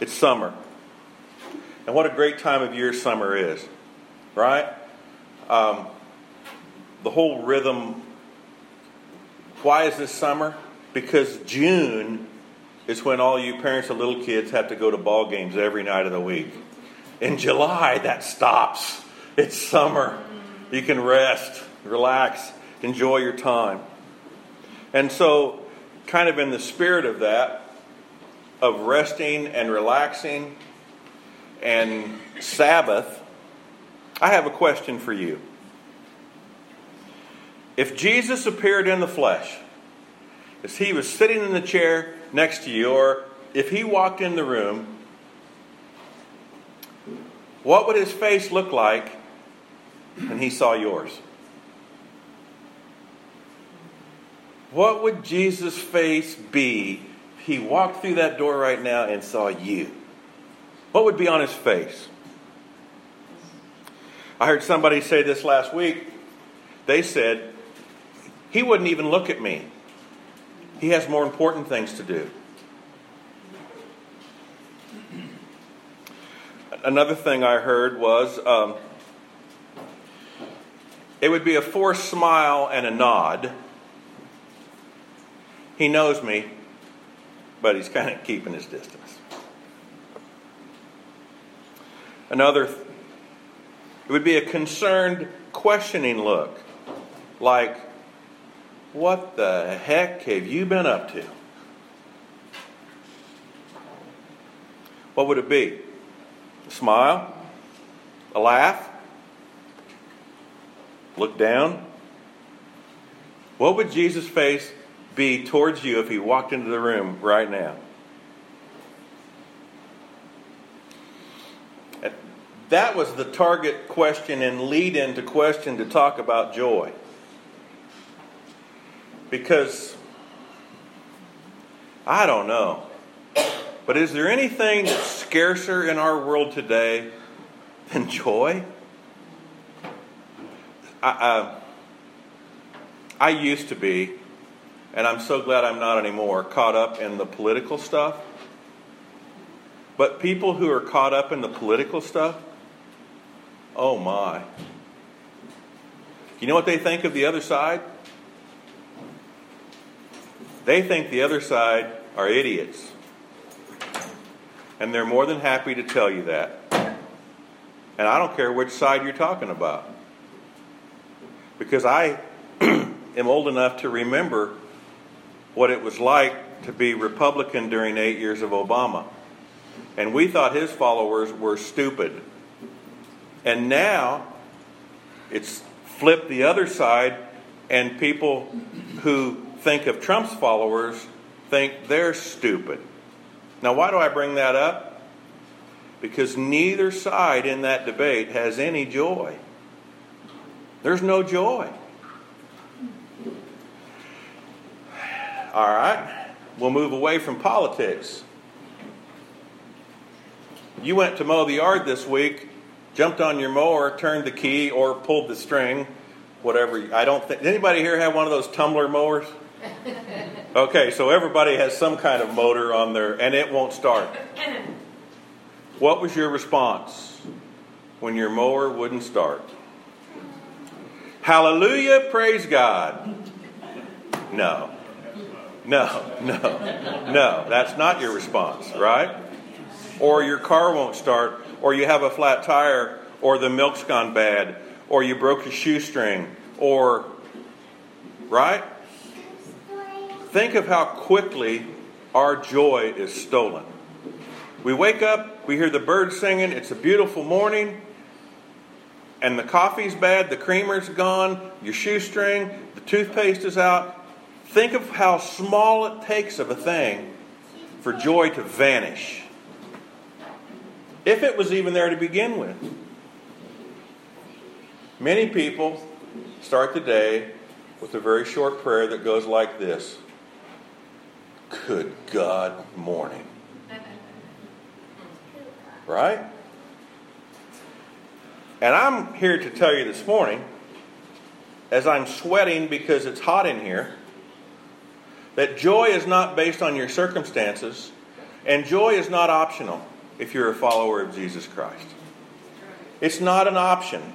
It's summer. And what a great time of year summer is, right? Um, the whole rhythm. Why is this summer? Because June is when all you parents of little kids have to go to ball games every night of the week. In July, that stops. It's summer. You can rest, relax, enjoy your time. And so, kind of in the spirit of that, of resting and relaxing and Sabbath, I have a question for you. If Jesus appeared in the flesh, as he was sitting in the chair next to you, or if he walked in the room, what would his face look like when he saw yours? What would Jesus' face be if he walked through that door right now and saw you? What would be on his face? I heard somebody say this last week. They said, He wouldn't even look at me. He has more important things to do. Another thing I heard was um, it would be a forced smile and a nod. He knows me, but he's kind of keeping his distance. Another, it would be a concerned, questioning look, like, what the heck have you been up to? What would it be? A smile? A laugh? Look down? What would Jesus' face be towards you if he walked into the room right now? That was the target question and lead into question to talk about joy. Because I don't know. But is there anything that's scarcer in our world today than joy? I, uh, I used to be, and I'm so glad I'm not anymore, caught up in the political stuff. But people who are caught up in the political stuff, oh my. You know what they think of the other side? They think the other side are idiots. And they're more than happy to tell you that. And I don't care which side you're talking about. Because I am old enough to remember what it was like to be Republican during eight years of Obama. And we thought his followers were stupid. And now it's flipped the other side, and people who think of Trump's followers think they're stupid. Now, why do I bring that up? Because neither side in that debate has any joy. There's no joy. All right, we'll move away from politics. You went to mow the yard this week, jumped on your mower, turned the key, or pulled the string, whatever. I don't think. Anybody here have one of those tumbler mowers? Okay, so everybody has some kind of motor on there, and it won't start. What was your response when your mower wouldn't start? Hallelujah, praise God. No. No, no, no. That's not your response, right? Or your car won't start, or you have a flat tire, or the milk's gone bad, or you broke your shoestring, or, right? Think of how quickly our joy is stolen. We wake up, we hear the birds singing, it's a beautiful morning, and the coffee's bad, the creamer's gone, your shoestring, the toothpaste is out. Think of how small it takes of a thing for joy to vanish. If it was even there to begin with. Many people start the day with a very short prayer that goes like this Good God morning. Right? And I'm here to tell you this morning, as I'm sweating because it's hot in here, that joy is not based on your circumstances. And joy is not optional if you're a follower of Jesus Christ. It's not an option.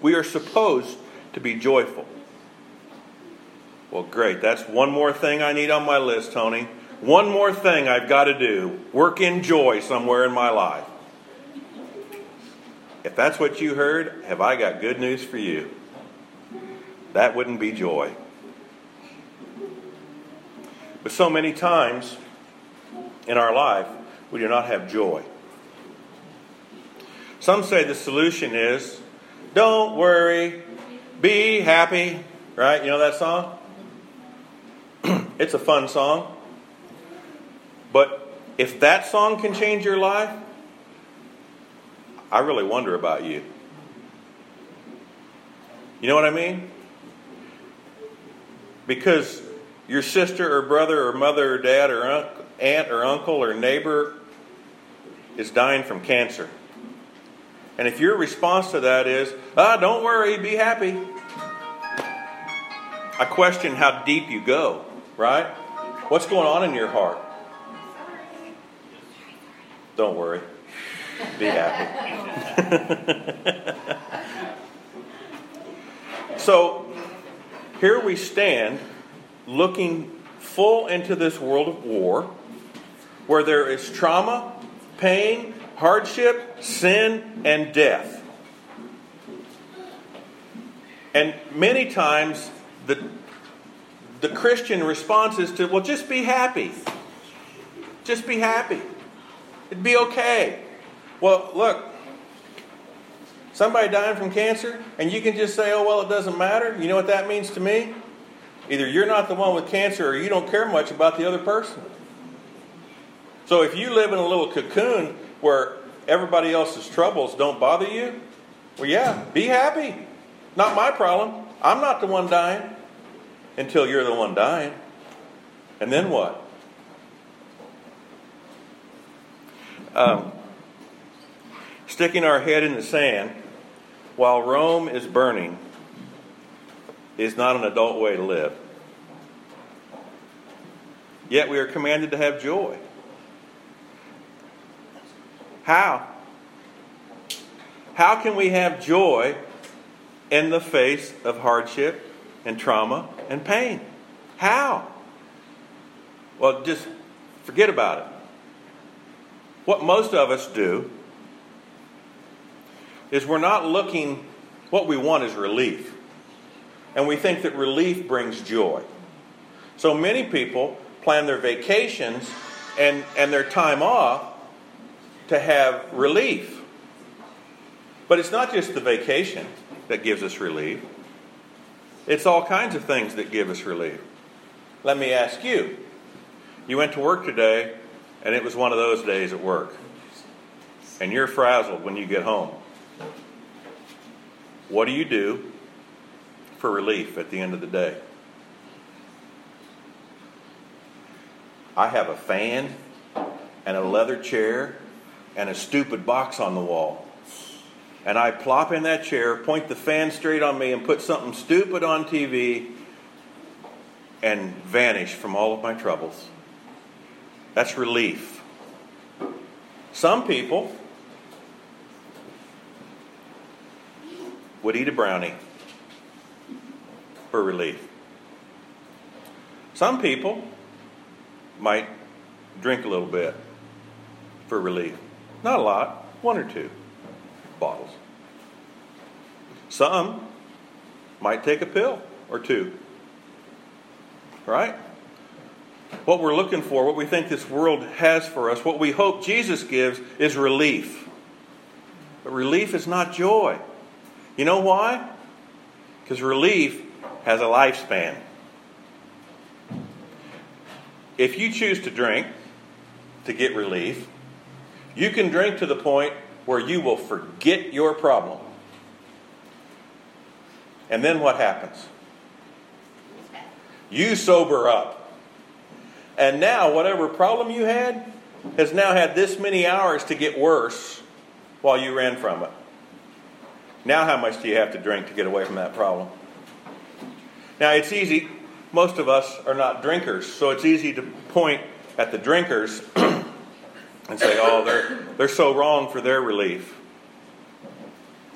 We are supposed to be joyful. Well, great. That's one more thing I need on my list, Tony. One more thing I've got to do work in joy somewhere in my life. If that's what you heard, have I got good news for you? That wouldn't be joy. But so many times in our life, we do not have joy. Some say the solution is don't worry, be happy. Right? You know that song? it's a fun song. But if that song can change your life, I really wonder about you. You know what I mean? Because your sister or brother or mother or dad or aunt or uncle or neighbor is dying from cancer. And if your response to that is, ah, don't worry, be happy, I question how deep you go, right? What's going on in your heart? Don't worry. Be happy. so here we stand looking full into this world of war where there is trauma, pain, hardship, sin, and death. And many times the, the Christian response is to, well, just be happy. Just be happy. It'd be okay. Well, look, somebody dying from cancer, and you can just say, oh, well, it doesn't matter. You know what that means to me? Either you're not the one with cancer or you don't care much about the other person. So if you live in a little cocoon where everybody else's troubles don't bother you, well, yeah, be happy. Not my problem. I'm not the one dying until you're the one dying. And then what? Um, sticking our head in the sand while Rome is burning is not an adult way to live. Yet we are commanded to have joy. How? How can we have joy in the face of hardship and trauma and pain? How? Well, just forget about it. What most of us do is we're not looking, what we want is relief. And we think that relief brings joy. So many people plan their vacations and, and their time off to have relief. But it's not just the vacation that gives us relief, it's all kinds of things that give us relief. Let me ask you you went to work today and it was one of those days at work, and you're frazzled when you get home. What do you do for relief at the end of the day? I have a fan and a leather chair and a stupid box on the wall. And I plop in that chair, point the fan straight on me, and put something stupid on TV and vanish from all of my troubles. That's relief. Some people would eat a brownie for relief. Some people might drink a little bit for relief. Not a lot, one or two bottles. Some might take a pill or two. Right? What we're looking for, what we think this world has for us, what we hope Jesus gives is relief. But relief is not joy. You know why? Because relief has a lifespan. If you choose to drink to get relief, you can drink to the point where you will forget your problem. And then what happens? You sober up. And now, whatever problem you had has now had this many hours to get worse while you ran from it. Now, how much do you have to drink to get away from that problem? Now, it's easy. Most of us are not drinkers, so it's easy to point at the drinkers and say, oh, they're, they're so wrong for their relief.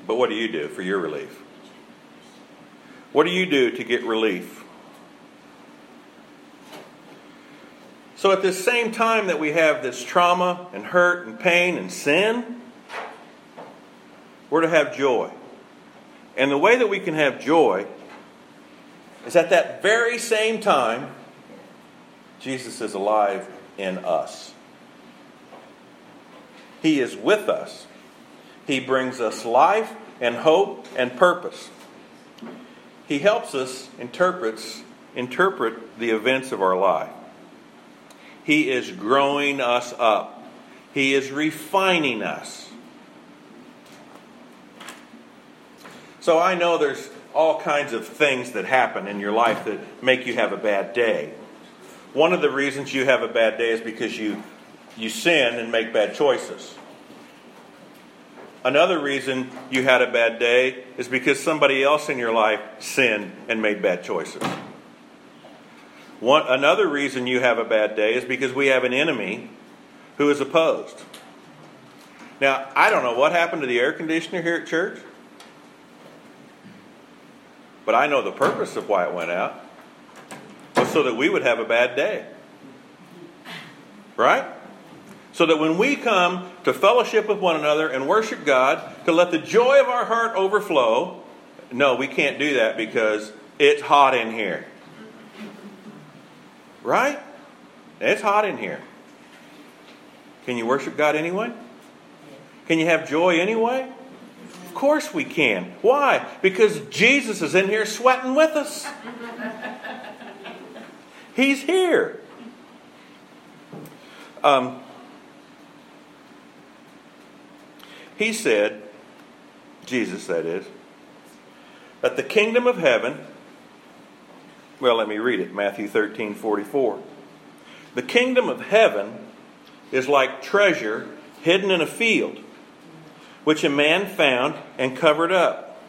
But what do you do for your relief? What do you do to get relief? So, at the same time that we have this trauma and hurt and pain and sin, we're to have joy. And the way that we can have joy is at that very same time, Jesus is alive in us. He is with us. He brings us life and hope and purpose. He helps us interprets, interpret the events of our life. He is growing us up. He is refining us. So I know there's all kinds of things that happen in your life that make you have a bad day. One of the reasons you have a bad day is because you, you sin and make bad choices. Another reason you had a bad day is because somebody else in your life sinned and made bad choices. One, another reason you have a bad day is because we have an enemy who is opposed. Now, I don't know what happened to the air conditioner here at church, but I know the purpose of why it went out was so that we would have a bad day. Right? so that when we come to fellowship with one another and worship God, to let the joy of our heart overflow, no, we can't do that because it's hot in here. Right? It's hot in here. Can you worship God anyway? Can you have joy anyway? Of course we can. Why? Because Jesus is in here sweating with us. He's here. Um, He said, Jesus that is, that the kingdom of heaven, well, let me read it Matthew 13 44. The kingdom of heaven is like treasure hidden in a field, which a man found and covered up.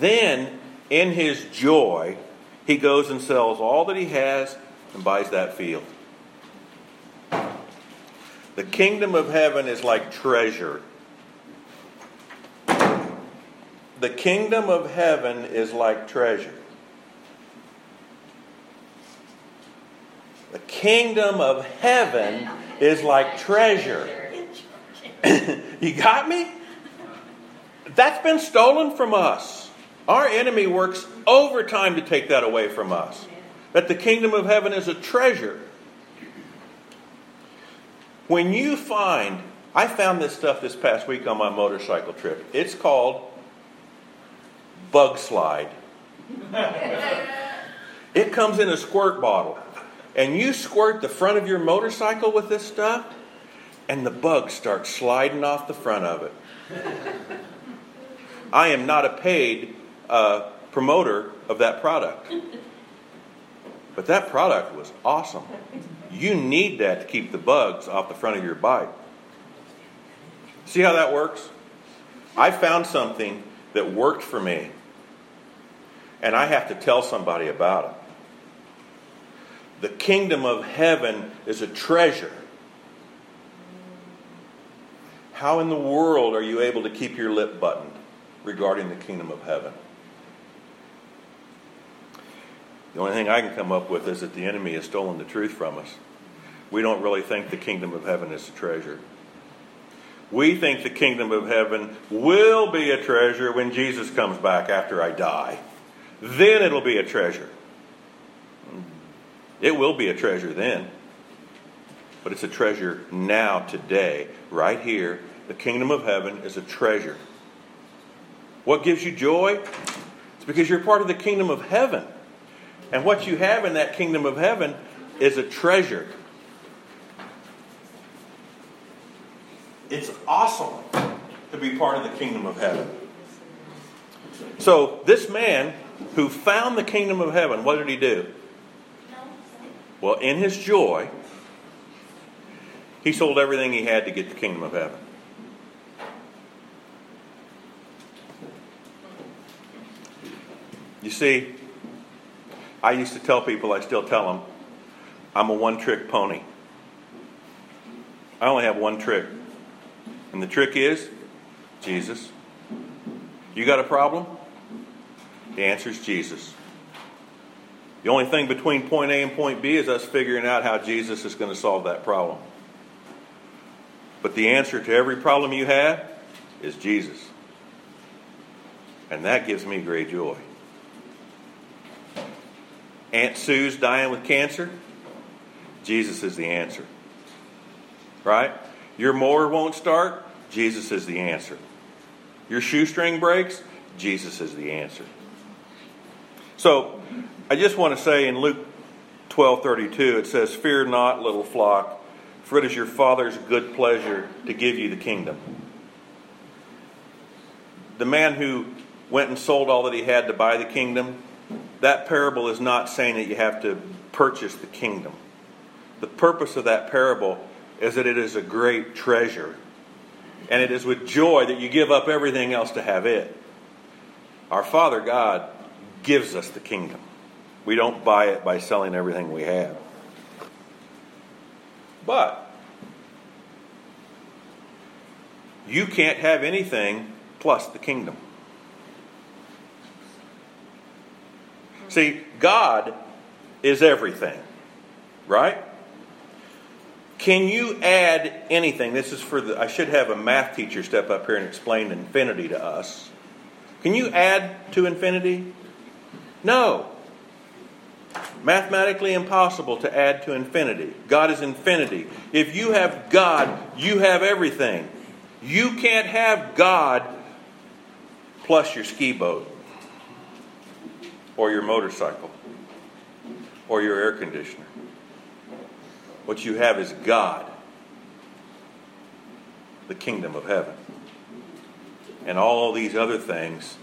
Then, in his joy, he goes and sells all that he has and buys that field. The kingdom of heaven is like treasure The kingdom of heaven is like treasure. The kingdom of heaven is like treasure. you got me? That's been stolen from us. Our enemy works overtime to take that away from us. That the kingdom of heaven is a treasure. When you find, I found this stuff this past week on my motorcycle trip. It's called bug slide. it comes in a squirt bottle. And you squirt the front of your motorcycle with this stuff, and the bugs start sliding off the front of it. I am not a paid uh, promoter of that product. But that product was awesome. You need that to keep the bugs off the front of your bike. See how that works? I found something that worked for me and I have to tell somebody about it. The kingdom of heaven is a treasure. How in the world are you able to keep your lip buttoned regarding the kingdom of heaven? The only thing I can come up with is that the enemy has stolen the truth from us. We don't really think the kingdom of heaven is a treasure. We think the kingdom of heaven will be a treasure when Jesus comes back after I die. Then it'll be a treasure. It will be a treasure then. But it's a treasure now, today, right here. The kingdom of heaven is a treasure. What gives you joy? It's because you're part of the kingdom of heaven. And what you have in that kingdom of heaven is a treasure. It's awesome to be part of the kingdom of heaven. So, this man who found the kingdom of heaven, what did he do? Well, in his joy, he sold everything he had to get the kingdom of heaven. You see, I used to tell people, I still tell them, I'm a one trick pony. I only have one trick. And the trick is Jesus. You got a problem? The answer is Jesus. The only thing between point A and point B is us figuring out how Jesus is going to solve that problem. But the answer to every problem you have is Jesus. And that gives me great joy. Aunt Sue's dying with cancer. Jesus is the answer. Right? Your mower won't start. Jesus is the answer. Your shoestring breaks. Jesus is the answer. So, I just want to say in Luke 12:32 it says, "Fear not, little flock, for it is your Father's good pleasure to give you the kingdom." The man who went and sold all that he had to buy the kingdom, that parable is not saying that you have to purchase the kingdom. The purpose of that parable is that it is a great treasure. And it is with joy that you give up everything else to have it. Our Father God gives us the kingdom. We don't buy it by selling everything we have. But you can't have anything plus the kingdom. See, God is everything, right? Can you add anything? This is for the, I should have a math teacher step up here and explain infinity to us. Can you add to infinity? No. Mathematically impossible to add to infinity. God is infinity. If you have God, you have everything. You can't have God plus your ski boat, or your motorcycle, or your air conditioner. What you have is God, the kingdom of heaven. And all these other things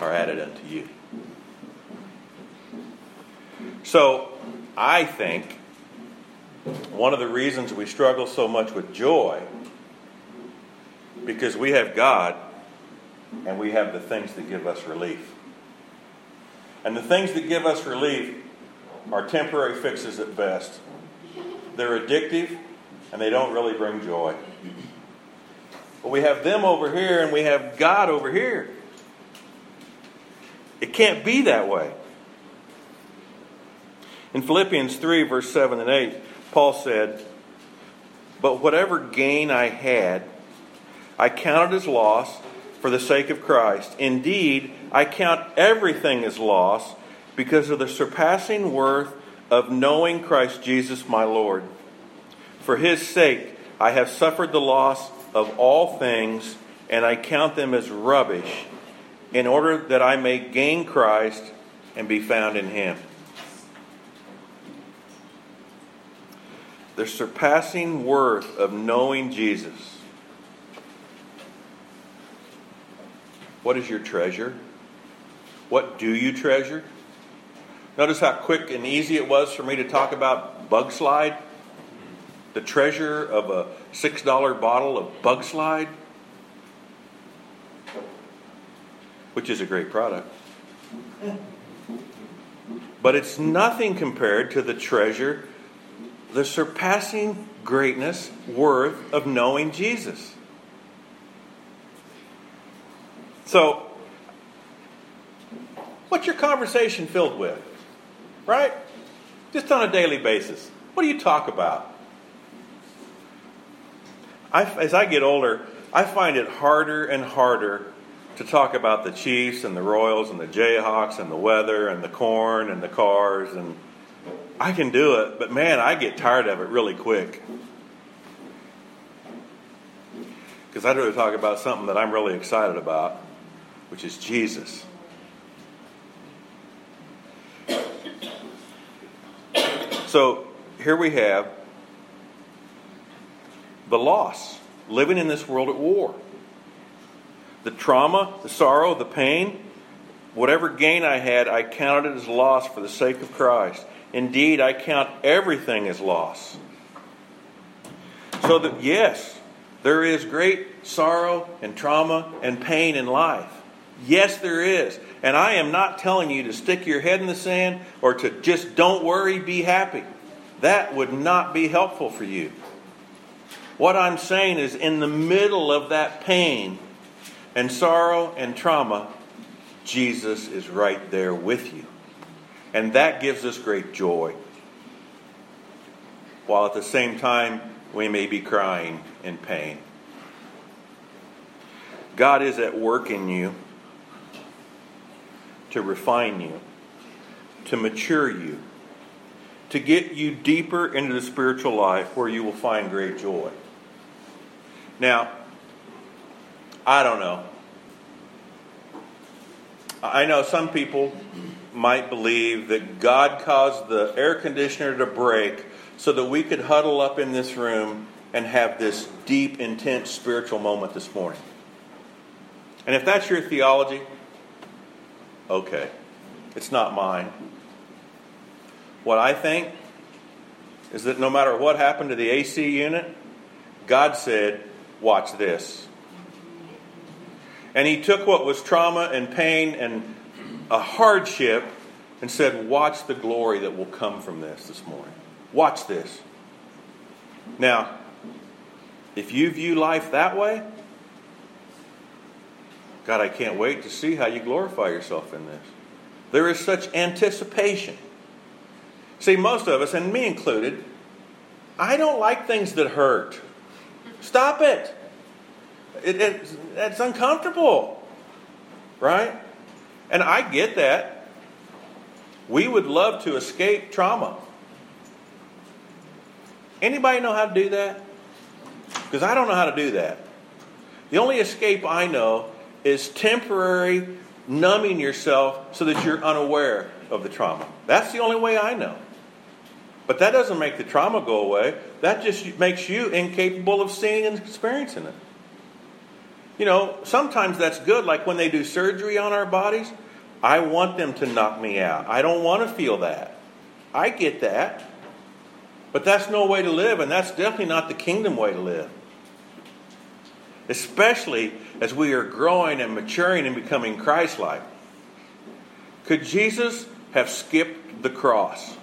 are added unto you. So, I think one of the reasons we struggle so much with joy because we have God and we have the things that give us relief. And the things that give us relief are temporary fixes at best. They're addictive and they don't really bring joy. But we have them over here and we have God over here. It can't be that way. In Philippians 3, verse 7 and 8, Paul said, But whatever gain I had, I counted as loss for the sake of Christ. Indeed, I count everything as loss because of the surpassing worth of knowing Christ Jesus my Lord. For his sake, I have suffered the loss of all things, and I count them as rubbish, in order that I may gain Christ and be found in him. The surpassing worth of knowing Jesus. What is your treasure? What do you treasure? Notice how quick and easy it was for me to talk about Bug Slide, the treasure of a $6 bottle of Bug Slide, which is a great product. But it's nothing compared to the treasure, the surpassing greatness, worth of knowing Jesus. So, what's your conversation filled with? Right? Just on a daily basis. What do you talk about? I, as I get older, I find it harder and harder to talk about the Chiefs and the Royals and the Jayhawks and the weather and the corn and the cars and I can do it, but man, I get tired of it really quick. Because I'd rather talk about something that I'm really excited about, which is Jesus. So here we have the loss, living in this world at war. The trauma, the sorrow, the pain, whatever gain I had, I counted it as loss for the sake of Christ. Indeed, I count everything as loss. So that, yes, there is great sorrow and trauma and pain in life. Yes, there is. And I am not telling you to stick your head in the sand or to just don't worry, be happy. That would not be helpful for you. What I'm saying is, in the middle of that pain and sorrow and trauma, Jesus is right there with you. And that gives us great joy. While at the same time, we may be crying in pain. God is at work in you to refine you, to mature you, to get you deeper into the spiritual life where you will find great joy. Now, I don't know. I know some people might believe that God caused the air conditioner to break so that we could huddle up in this room and have this deep, intense spiritual moment this morning. And if that's your theology, okay. It's not mine. What I think is that no matter what happened to the AC unit, God said, Watch this. And He took what was trauma and pain and a hardship and said, Watch the glory that will come from this this morning. Watch this. Now, if you view life that way, God, I can't wait to see how you glorify yourself in this. There is such anticipation. See, most of us, and me included, I don't like things that hurt. Stop it. it, it it's uncomfortable, right? And I get that. We would love to escape trauma. Anybody know how to do that? Because I don't know how to do that. The only escape I know is temporary numbing yourself so that you're unaware of the trauma. That's the only way I know. But that doesn't make the trauma go away. That just makes you incapable of seeing and experiencing it. You know, sometimes that's good, like when they do surgery on our bodies. I want them to knock me out. I don't want to feel that. I get that. But that's no way to live, and that's definitely not the kingdom way to live especially as we are growing and maturing and becoming Christ like. Could Jesus have skipped the cross?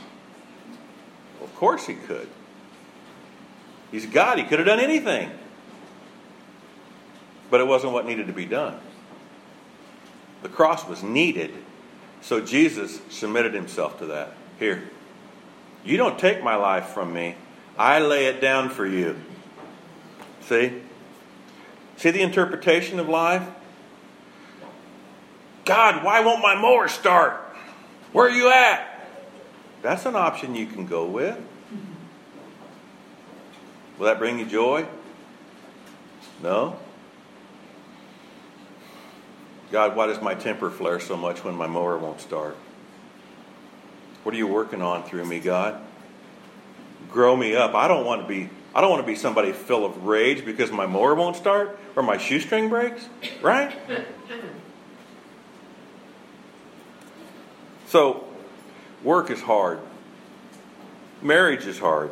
Of course he could. He's God, he could have done anything. But it wasn't what needed to be done. The cross was needed, so Jesus submitted himself to that. Here, you don't take my life from me, I lay it down for you. See? See the interpretation of life? God, why won't my mower start? Where are you at? That's an option you can go with. Will that bring you joy? No? God, why does my temper flare so much when my mower won't start? What are you working on through me, God? Grow me up. I don't want to be I don't want to be somebody full of rage because my mower won't start or my shoestring breaks, right? So, work is hard. Marriage is hard.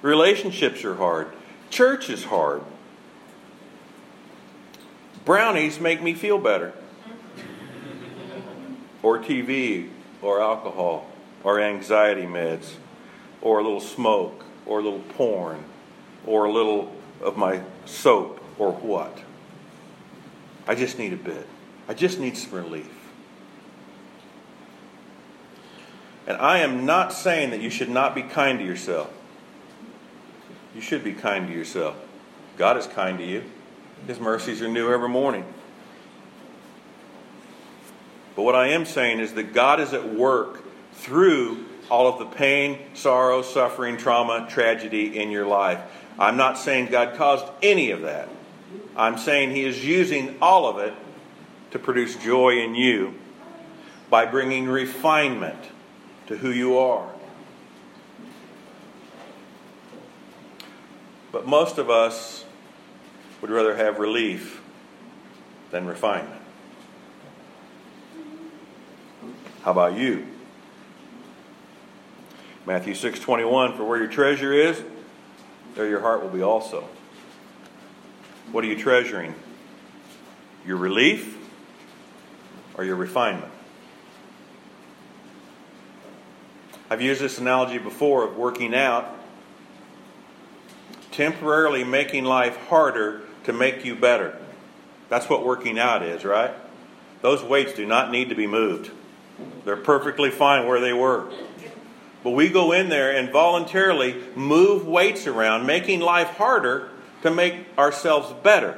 Relationships are hard. Church is hard. Brownies make me feel better. Or TV, or alcohol, or anxiety meds, or a little smoke or a little porn or a little of my soap or what. I just need a bit. I just need some relief. And I am not saying that you should not be kind to yourself. You should be kind to yourself. God is kind to you, His mercies are new every morning. But what I am saying is that God is at work through all of the pain, sorrow, suffering, trauma, tragedy in your life. I'm not saying God caused any of that. I'm saying He is using all of it to produce joy in you by bringing refinement to who you are. But most of us would rather have relief than refinement. How about you? Matthew 6:21 for where your treasure is there your heart will be also. What are you treasuring? Your relief or your refinement? I've used this analogy before of working out. temporarily making life harder to make you better. That's what working out is, right? Those weights do not need to be moved. They're perfectly fine where they were. But we go in there and voluntarily move weights around, making life harder to make ourselves better.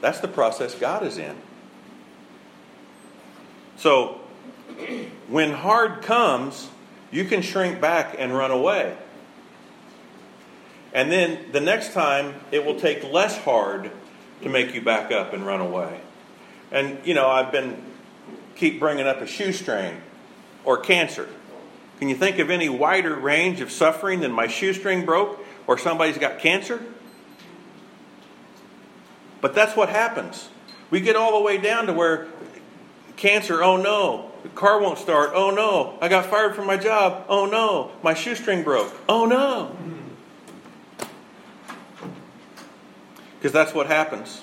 That's the process God is in. So, when hard comes, you can shrink back and run away. And then the next time, it will take less hard to make you back up and run away. And, you know, I've been keep bringing up a shoestring or cancer. Can you think of any wider range of suffering than my shoestring broke or somebody's got cancer? But that's what happens. We get all the way down to where cancer, oh no, the car won't start, oh no, I got fired from my job, oh no, my shoestring broke, oh no. Because that's what happens.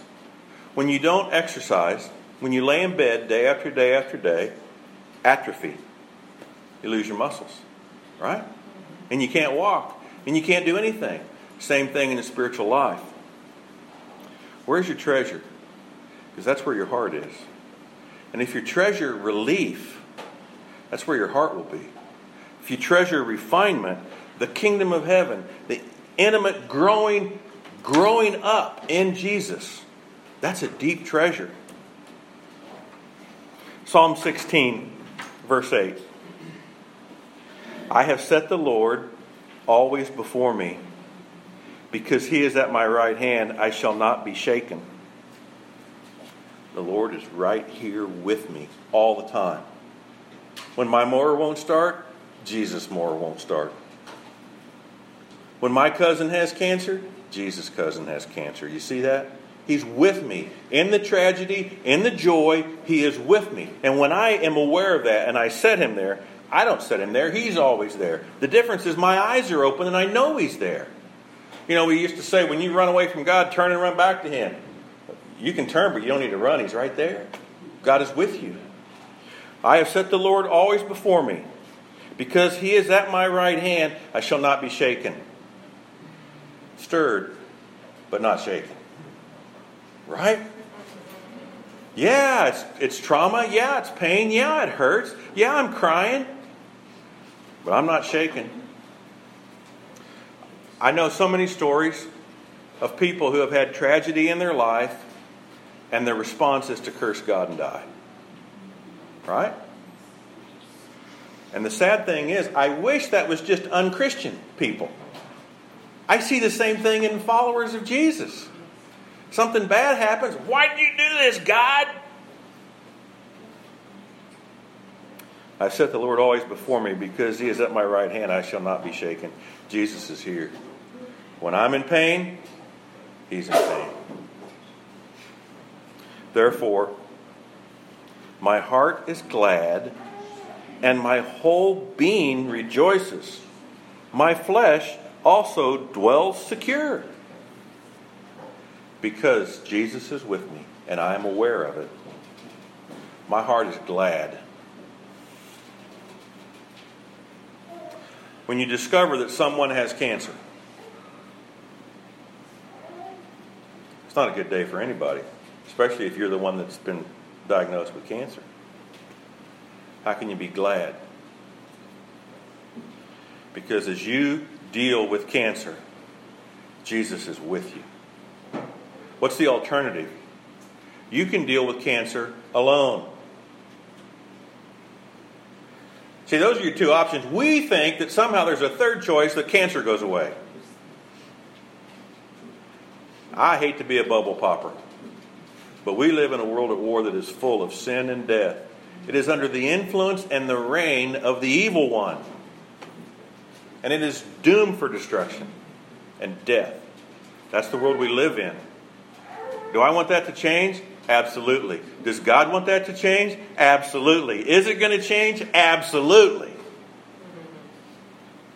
When you don't exercise, when you lay in bed day after day after day, atrophy. You lose your muscles, right? And you can't walk, and you can't do anything. Same thing in the spiritual life. Where's your treasure? Because that's where your heart is. And if you treasure relief, that's where your heart will be. If you treasure refinement, the kingdom of heaven, the intimate growing, growing up in Jesus, that's a deep treasure. Psalm 16, verse 8. I have set the Lord always before me. Because he is at my right hand, I shall not be shaken. The Lord is right here with me all the time. When my mower won't start, Jesus' mower won't start. When my cousin has cancer, Jesus' cousin has cancer. You see that? He's with me. In the tragedy, in the joy, He is with me. And when I am aware of that and I set Him there, I don't set Him there. He's always there. The difference is my eyes are open and I know He's there. You know, we used to say when you run away from God, turn and run back to Him. You can turn, but you don't need to run. He's right there. God is with you. I have set the Lord always before me. Because he is at my right hand, I shall not be shaken. Stirred, but not shaken. Right? Yeah, it's, it's trauma. Yeah, it's pain. Yeah, it hurts. Yeah, I'm crying. But I'm not shaken. I know so many stories of people who have had tragedy in their life and their response is to curse God and die. Right? And the sad thing is, I wish that was just unchristian people. I see the same thing in followers of Jesus. Something bad happens. Why did you do this, God? I set the Lord always before me because he is at my right hand, I shall not be shaken. Jesus is here. When I'm in pain, he's in pain. Therefore, my heart is glad, and my whole being rejoices. My flesh also dwells secure. Because Jesus is with me, and I am aware of it. My heart is glad. When you discover that someone has cancer, It's not a good day for anybody, especially if you're the one that's been diagnosed with cancer. How can you be glad? Because as you deal with cancer, Jesus is with you. What's the alternative? You can deal with cancer alone. See, those are your two options. We think that somehow there's a third choice that cancer goes away. I hate to be a bubble popper, but we live in a world at war that is full of sin and death. It is under the influence and the reign of the evil one. And it is doomed for destruction and death. That's the world we live in. Do I want that to change? Absolutely. Does God want that to change? Absolutely. Is it going to change? Absolutely.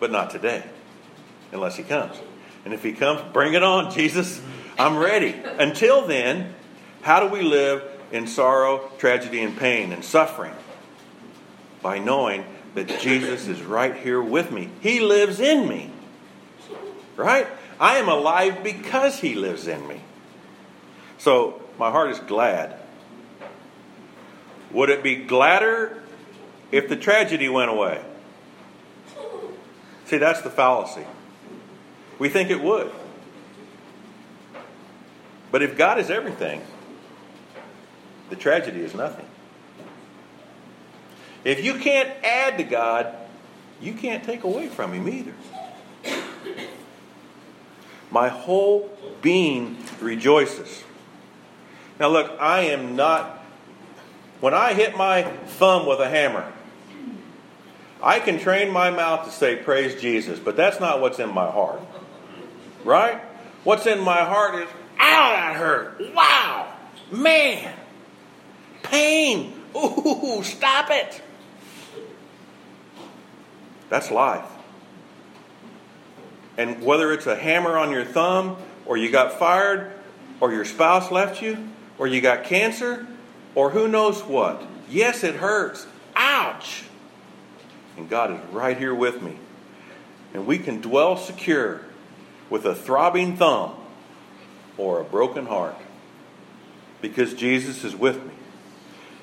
But not today, unless He comes. And if He comes, bring it on, Jesus. I'm ready. Until then, how do we live in sorrow, tragedy, and pain and suffering? By knowing that Jesus is right here with me. He lives in me. right? I am alive because He lives in me. So my heart is glad. Would it be gladder if the tragedy went away? See, that's the fallacy. We think it would. But if God is everything, the tragedy is nothing. If you can't add to God, you can't take away from Him either. My whole being rejoices. Now, look, I am not, when I hit my thumb with a hammer, I can train my mouth to say, Praise Jesus, but that's not what's in my heart. Right? What's in my heart is, Ow, that hurt. Wow. Man. Pain. Ooh, stop it. That's life. And whether it's a hammer on your thumb, or you got fired, or your spouse left you, or you got cancer, or who knows what. Yes, it hurts. Ouch. And God is right here with me. And we can dwell secure with a throbbing thumb or a broken heart because Jesus is with me.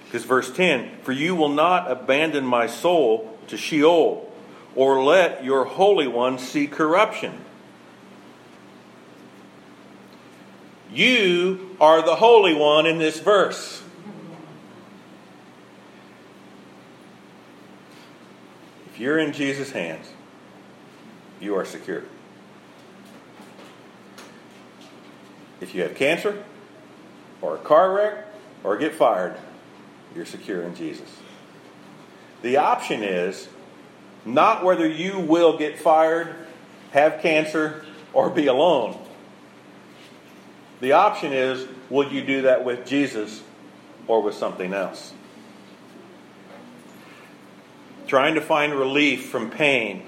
Because verse 10 For you will not abandon my soul to Sheol or let your Holy One see corruption. You are the Holy One in this verse. If you're in Jesus' hands, you are secure. If you have cancer, or a car wreck, or get fired, you're secure in Jesus. The option is not whether you will get fired, have cancer, or be alone. The option is will you do that with Jesus or with something else? trying to find relief from pain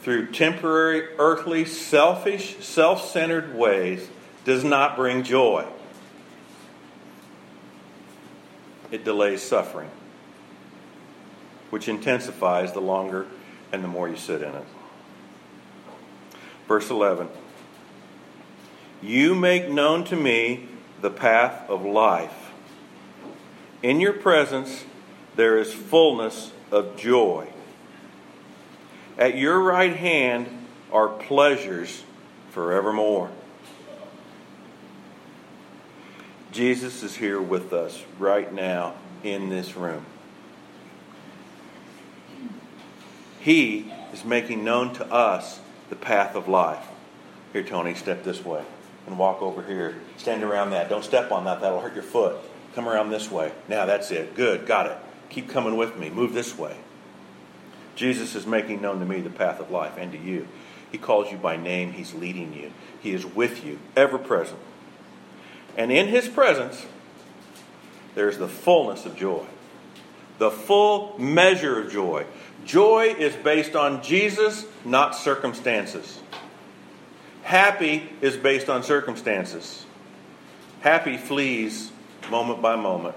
through temporary, earthly, selfish, self centered ways does not bring joy. It delays suffering, which intensifies the longer and the more you sit in it. Verse 11 You make known to me the path of life. In your presence, there is fullness of joy. At your right hand are pleasures forevermore. Jesus is here with us right now in this room. He is making known to us the path of life. Here, Tony, step this way and walk over here. Stand around that. Don't step on that, that'll hurt your foot. Come around this way. Now that's it. Good, got it. Keep coming with me. Move this way. Jesus is making known to me the path of life and to you. He calls you by name. He's leading you. He is with you, ever present. And in His presence, there's the fullness of joy, the full measure of joy. Joy is based on Jesus, not circumstances. Happy is based on circumstances. Happy flees moment by moment.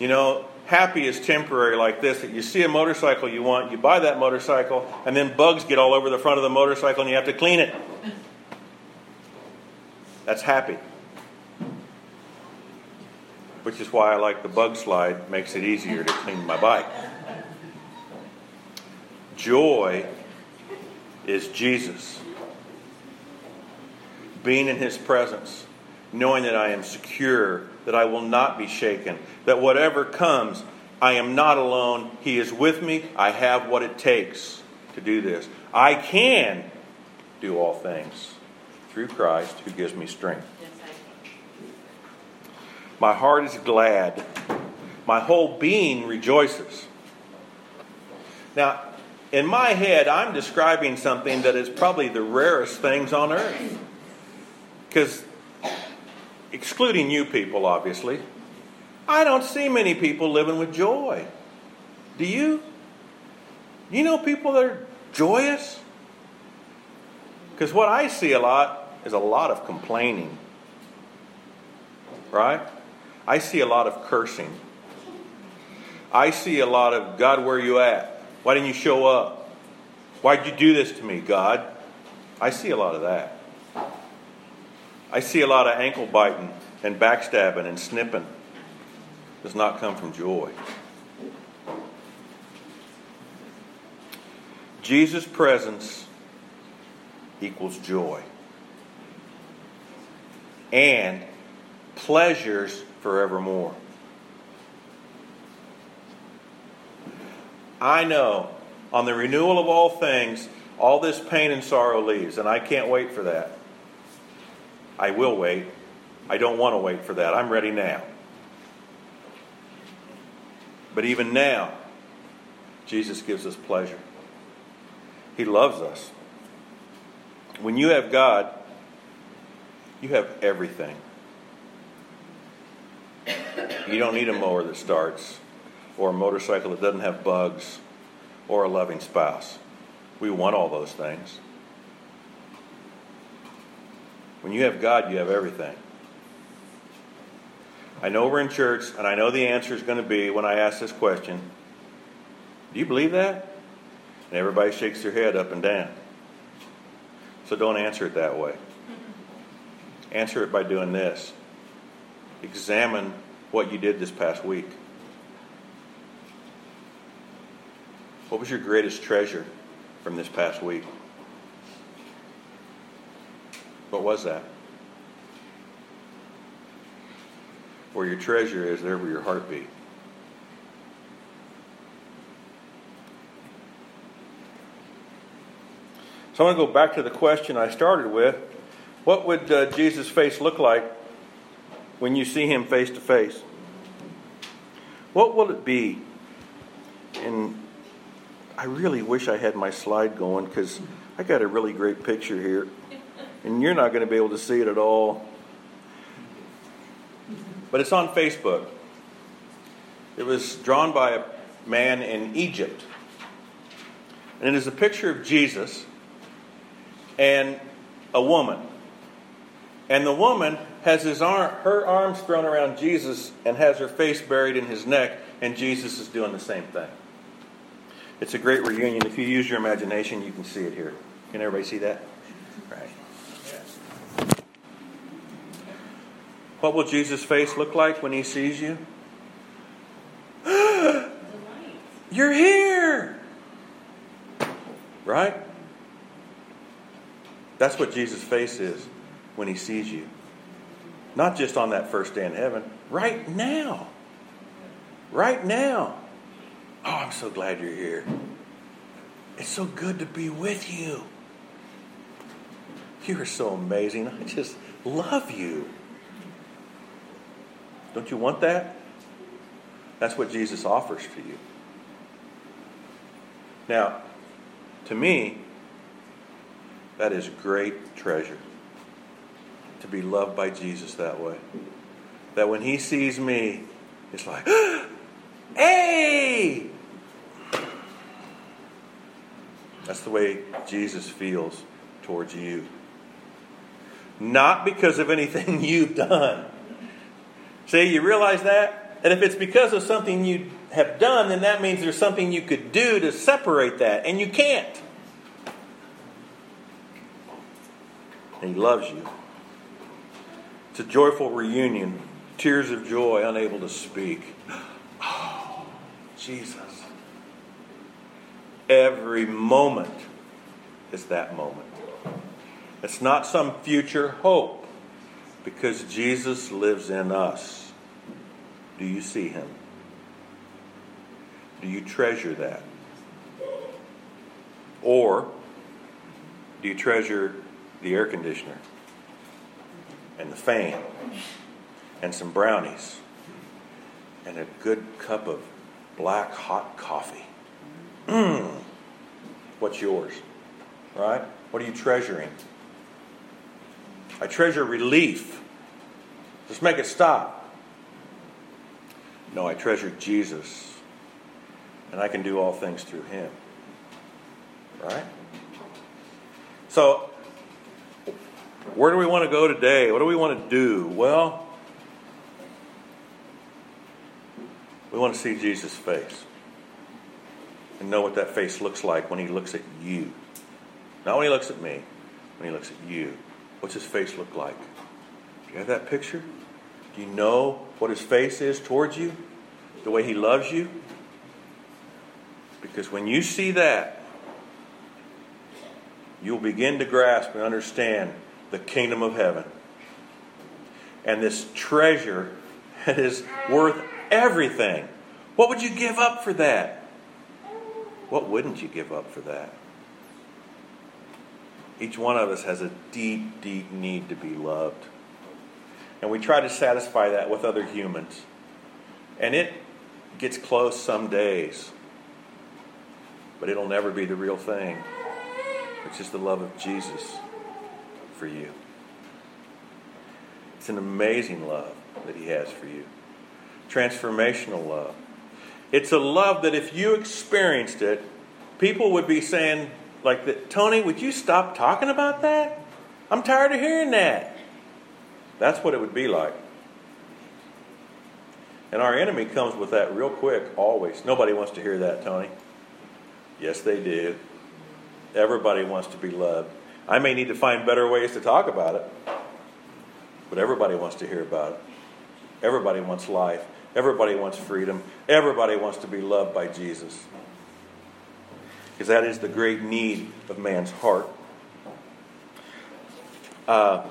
You know, happy is temporary like this that you see a motorcycle you want, you buy that motorcycle, and then bugs get all over the front of the motorcycle and you have to clean it. That's happy. Which is why I like the bug slide, makes it easier to clean my bike. Joy is Jesus. Being in his presence, knowing that I am secure that I will not be shaken, that whatever comes, I am not alone. He is with me. I have what it takes to do this. I can do all things through Christ who gives me strength. My heart is glad. My whole being rejoices. Now, in my head, I'm describing something that is probably the rarest things on earth. Because excluding you people, obviously, I don't see many people living with joy. Do you? You know people that are joyous? Because what I see a lot is a lot of complaining. Right? I see a lot of cursing. I see a lot of, God, where you at? Why didn't you show up? Why'd you do this to me, God? I see a lot of that. I see a lot of ankle biting and backstabbing and snipping. Does not come from joy. Jesus' presence equals joy and pleasures forevermore. I know on the renewal of all things, all this pain and sorrow leaves, and I can't wait for that. I will wait. I don't want to wait for that. I'm ready now. But even now, Jesus gives us pleasure. He loves us. When you have God, you have everything. You don't need a mower that starts, or a motorcycle that doesn't have bugs, or a loving spouse. We want all those things. When you have God, you have everything. I know we're in church, and I know the answer is going to be when I ask this question Do you believe that? And everybody shakes their head up and down. So don't answer it that way. Answer it by doing this examine what you did this past week. What was your greatest treasure from this past week? What was that? Where your treasure is, there will your heart be. So I want to go back to the question I started with. What would uh, Jesus' face look like when you see him face to face? What will it be? And I really wish I had my slide going because I got a really great picture here. And you're not going to be able to see it at all. But it's on Facebook. It was drawn by a man in Egypt. And it is a picture of Jesus and a woman. And the woman has his arm, her arms thrown around Jesus and has her face buried in his neck, and Jesus is doing the same thing. It's a great reunion. If you use your imagination, you can see it here. Can everybody see that? Right. What will Jesus' face look like when he sees you? You're here! Right? That's what Jesus' face is when he sees you. Not just on that first day in heaven, right now. Right now. Oh, I'm so glad you're here. It's so good to be with you. You are so amazing. I just love you. Don't you want that? That's what Jesus offers to you. Now, to me, that is great treasure to be loved by Jesus that way. That when he sees me, it's like, hey! That's the way Jesus feels towards you. Not because of anything you've done. See, you realize that? And if it's because of something you have done, then that means there's something you could do to separate that, and you can't. And He loves you. It's a joyful reunion, tears of joy, unable to speak. Oh, Jesus. Every moment is that moment. It's not some future hope because Jesus lives in us. Do you see him? Do you treasure that? Or do you treasure the air conditioner and the fan and some brownies and a good cup of black hot coffee? Mmm. What's yours? Right? What are you treasuring? I treasure relief. Just make it stop. No, I treasure Jesus. And I can do all things through him. Right? So, where do we want to go today? What do we want to do? Well, we want to see Jesus' face. And know what that face looks like when he looks at you. Not when he looks at me, when he looks at you. What's his face look like? Do you have that picture? Do you know what his face is towards you? The way he loves you? Because when you see that, you'll begin to grasp and understand the kingdom of heaven. And this treasure that is worth everything. What would you give up for that? What wouldn't you give up for that? Each one of us has a deep, deep need to be loved. And we try to satisfy that with other humans. And it gets close some days, but it'll never be the real thing, which is the love of Jesus for you. It's an amazing love that He has for you, transformational love. It's a love that if you experienced it, people would be saying, like that, Tony, would you stop talking about that? I'm tired of hearing that. That's what it would be like. And our enemy comes with that real quick, always. Nobody wants to hear that, Tony. Yes, they do. Everybody wants to be loved. I may need to find better ways to talk about it, but everybody wants to hear about it. Everybody wants life. Everybody wants freedom. Everybody wants to be loved by Jesus. Because that is the great need of man's heart. Uh,